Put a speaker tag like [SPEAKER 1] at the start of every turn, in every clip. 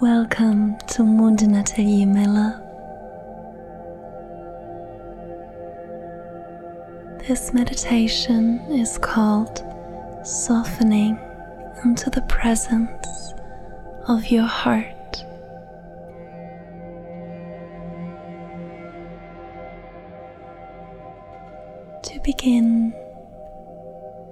[SPEAKER 1] Welcome to Mondin Atelier, my love. This meditation is called Softening into the Presence of Your Heart. To begin,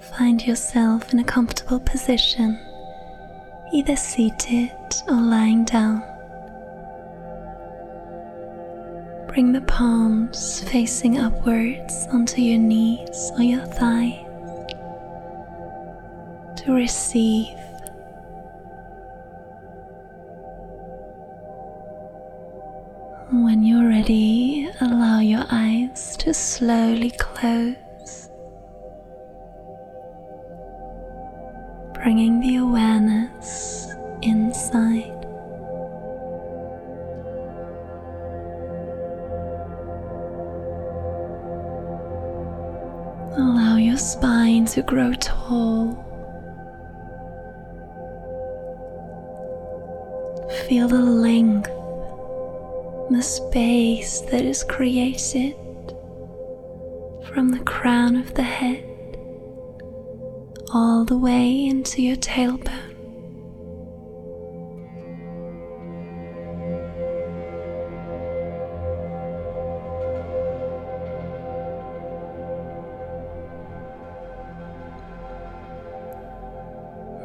[SPEAKER 1] find yourself in a comfortable position either seated or lying down. Bring the palms facing upwards onto your knees or your thighs to receive. When you're ready, allow your eyes to slowly close. Bringing the awareness inside. Allow your spine to grow tall. Feel the length, the space that is created from the crown of the head all the way into your tailbone.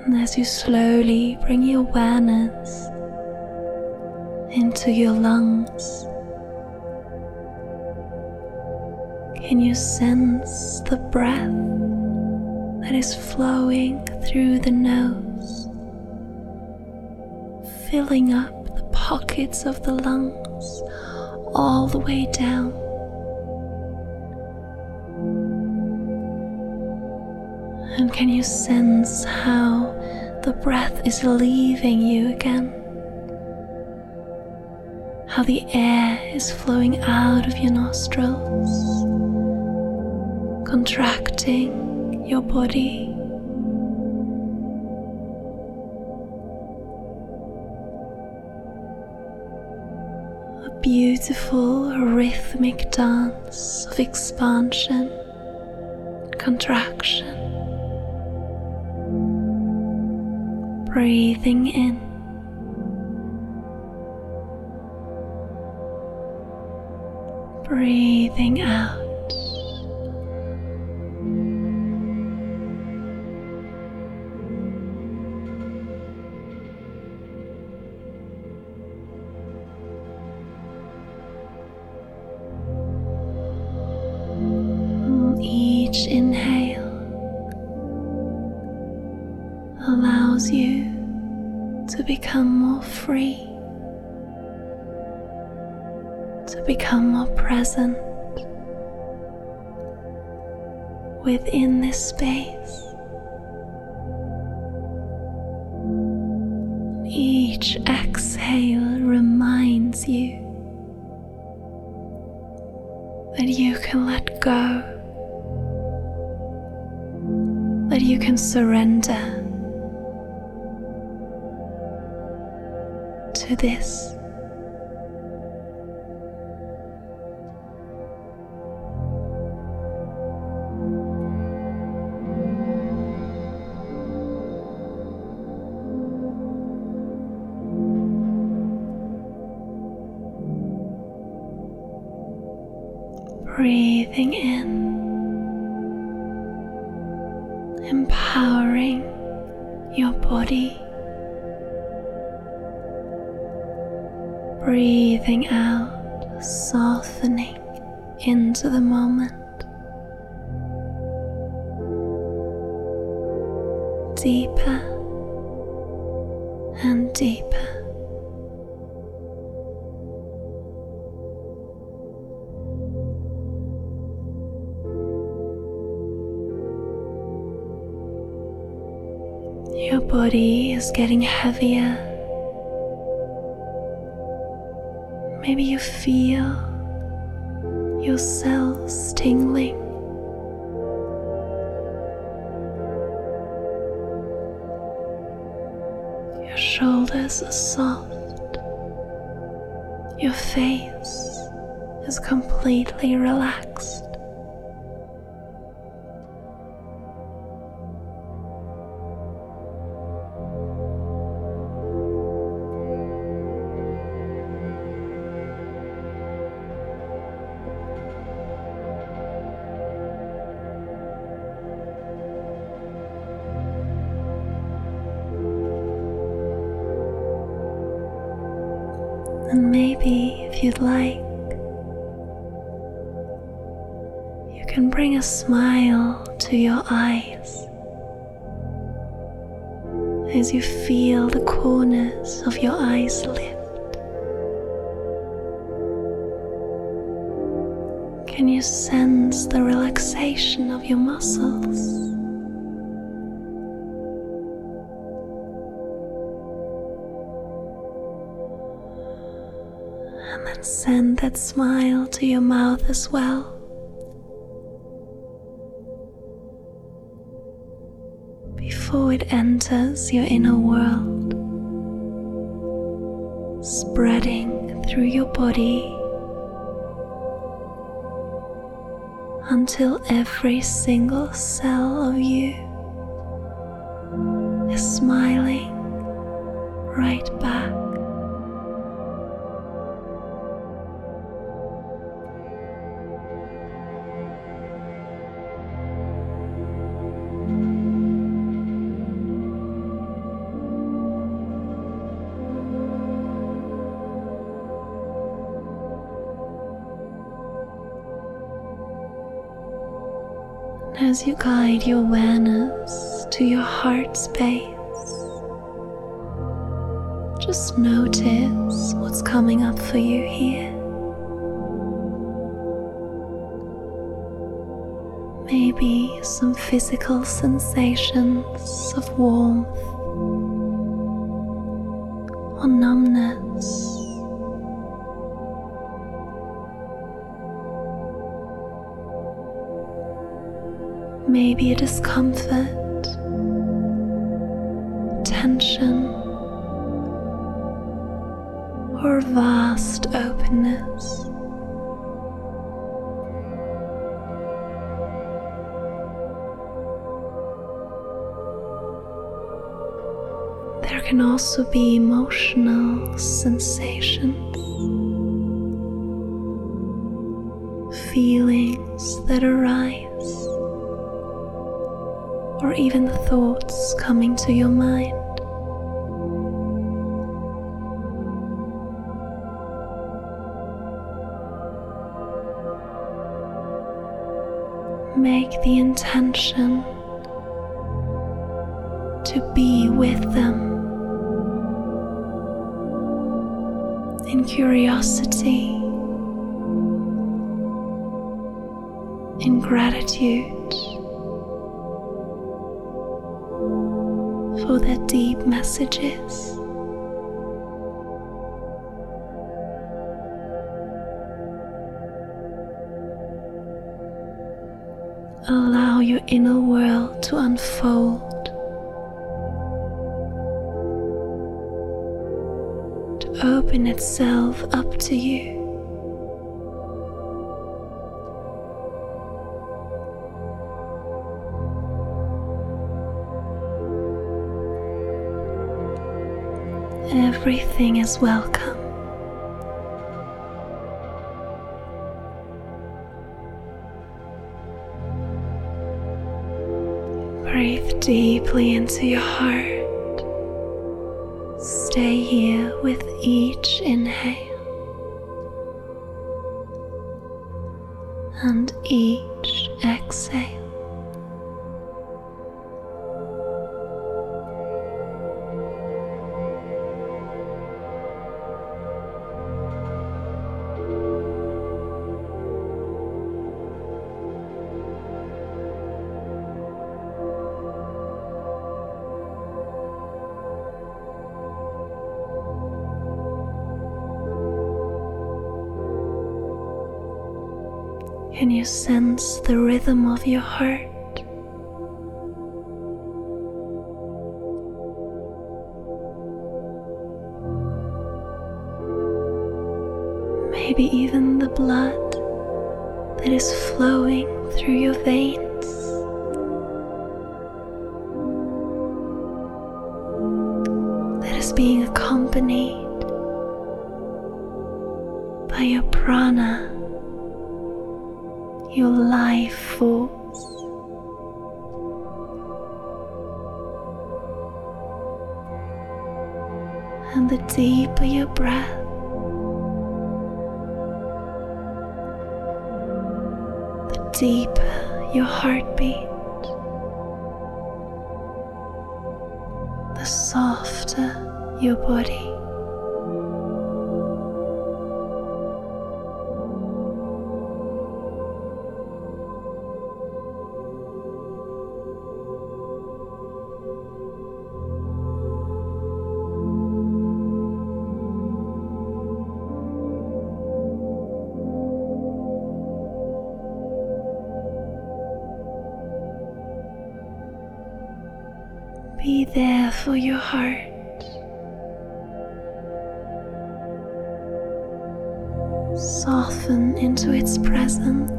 [SPEAKER 1] And as you slowly bring your awareness into your lungs, can you sense the breath? That is flowing through the nose, filling up the pockets of the lungs all the way down. And can you sense how the breath is leaving you again? How the air is flowing out of your nostrils, contracting your body. A beautiful rhythmic dance of expansion, contraction, breathing in. Breathing out. To become more free, to become more present within this space. Each exhale reminds you that you can let go, that you can surrender this. Breathing in, empowering your body. Breathing out, softening into the moment. Deeper and deeper. Your body is getting heavier Maybe you feel your cells tingling. Your shoulders are soft. Your face is completely relaxed. And maybe, if you'd like, you can bring a smile to your eyes as you feel the corners of your eyes lift. Can you sense the relaxation of your muscles? And send that smile to your mouth as well. Before it enters your inner world, spreading through your body until every single cell of you is smiling as you guide your awareness to your heart space, just notice what's coming up for you here. Maybe some physical sensations of warmth maybe a discomfort, tension, or vast openness. There can also be emotional sensations, feelings that arise or even the thoughts coming to your mind. Make the intention to be with them in curiosity, in gratitude. For their deep messages. Allow your inner world to unfold, to open itself up to you. Everything is welcome. Breathe deeply into your heart. Stay here with each inhale and each exhale. Can you sense the rhythm of your heart? maybe even the blood that is flowing through your veins. That is being accompanied by your prana, your life force. And the deeper your breath, the deeper your heartbeat, the softer your body. Your heart. Soften into its presence.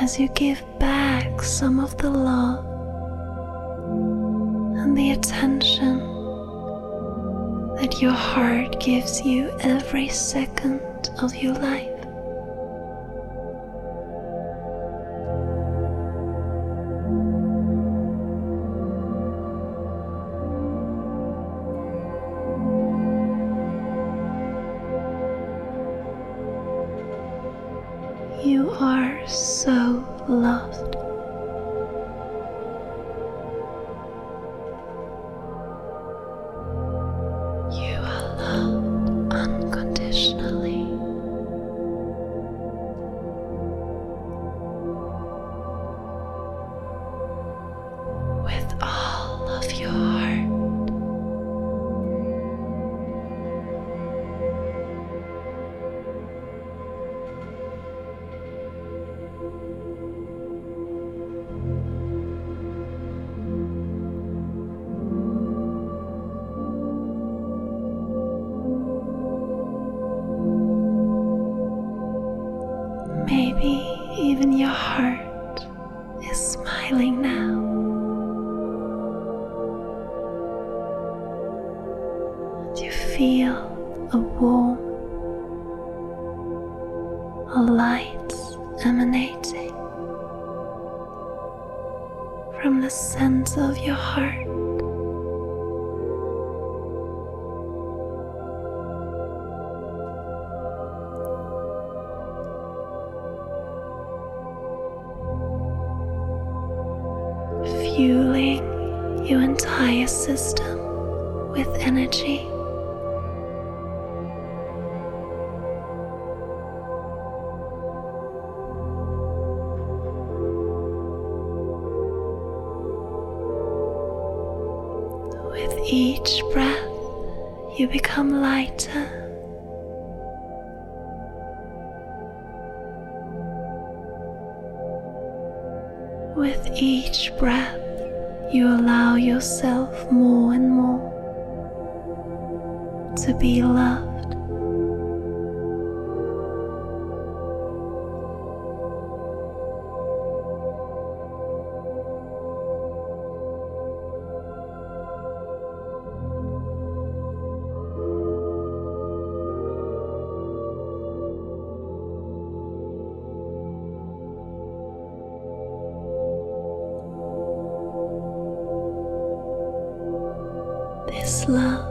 [SPEAKER 1] As you give back some of the love and the attention that your heart gives you every second of your life. Feel a warm, a light emanating from the center of your heart. fueling your entire system with energy. Each breath, you become lighter. With each breath, you allow yourself more and more to be loved. This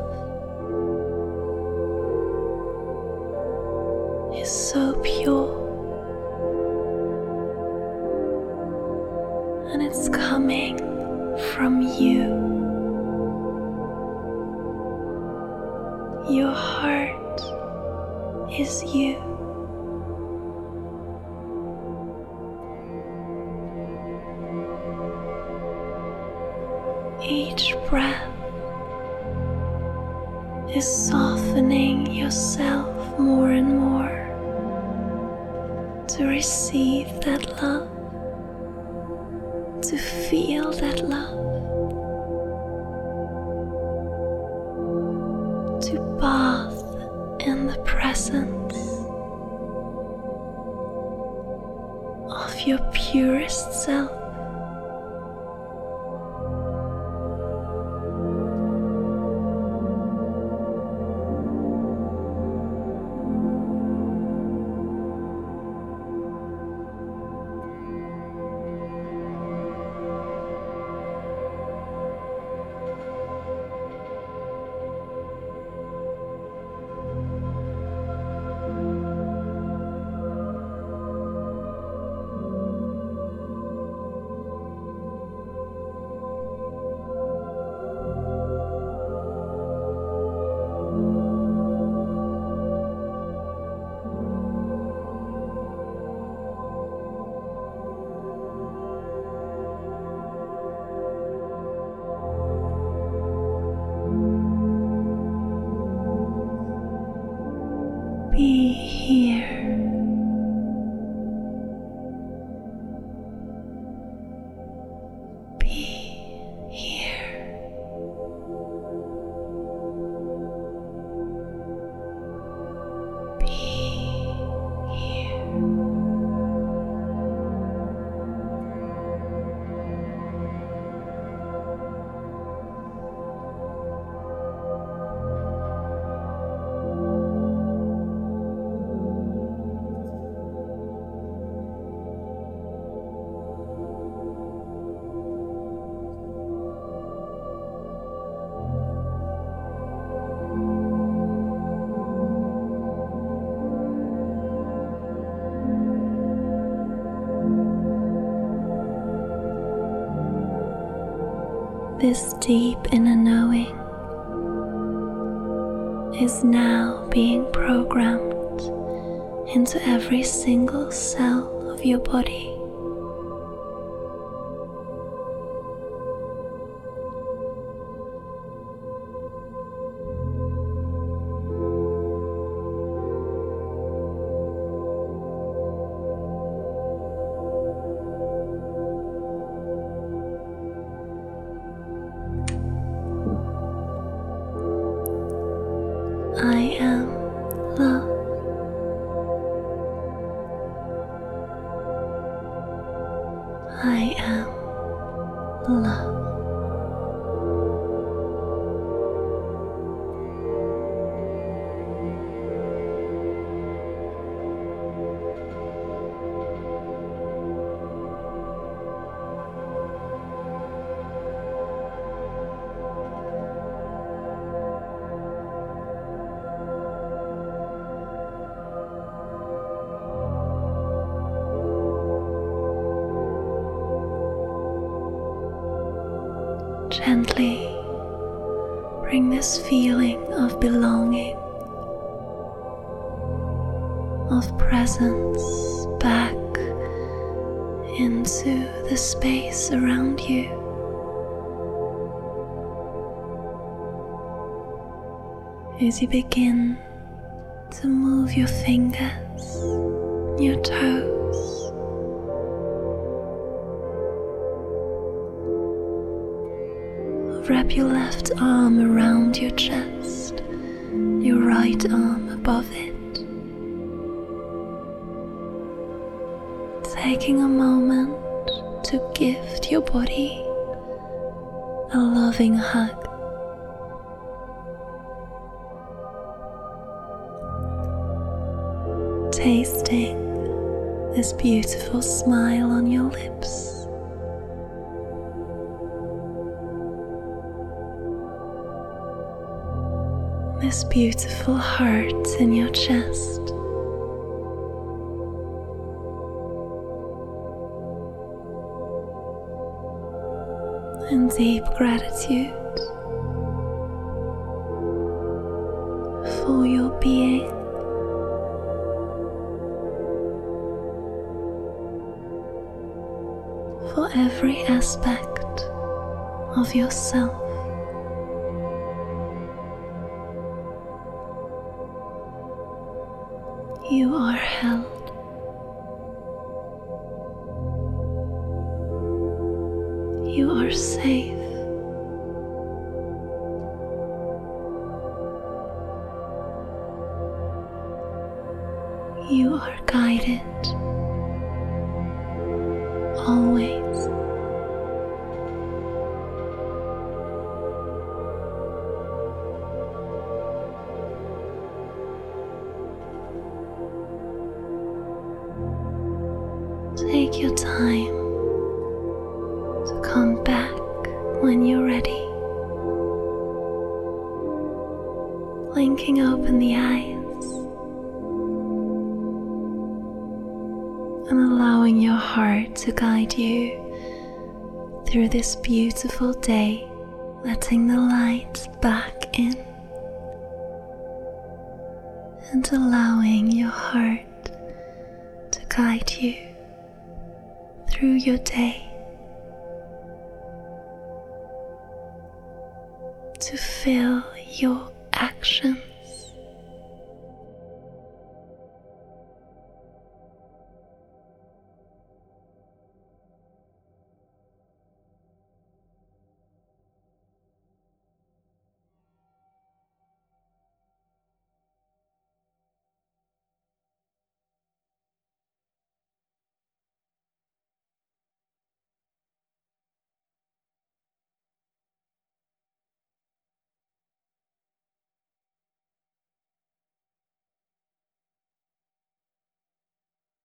[SPEAKER 1] softening yourself more and more to receive that love, to feel that love. to bath in the presence of your purest self. This deep inner knowing is now being programmed into every single cell of your body. I am Gently bring this feeling of belonging, of presence back into the space around you. As you begin to move your fingers, your toes, Wrap your left arm around your chest, your right arm above it. Taking a moment to gift your body a loving hug. Tasting this beautiful smile on your lips. This beautiful heart in your chest. And deep gratitude for your being. For every aspect of yourself. You are Take your time to come back when you're ready. Blinking open the eyes and allowing your heart to guide you through this beautiful day, letting the light back to feel your actions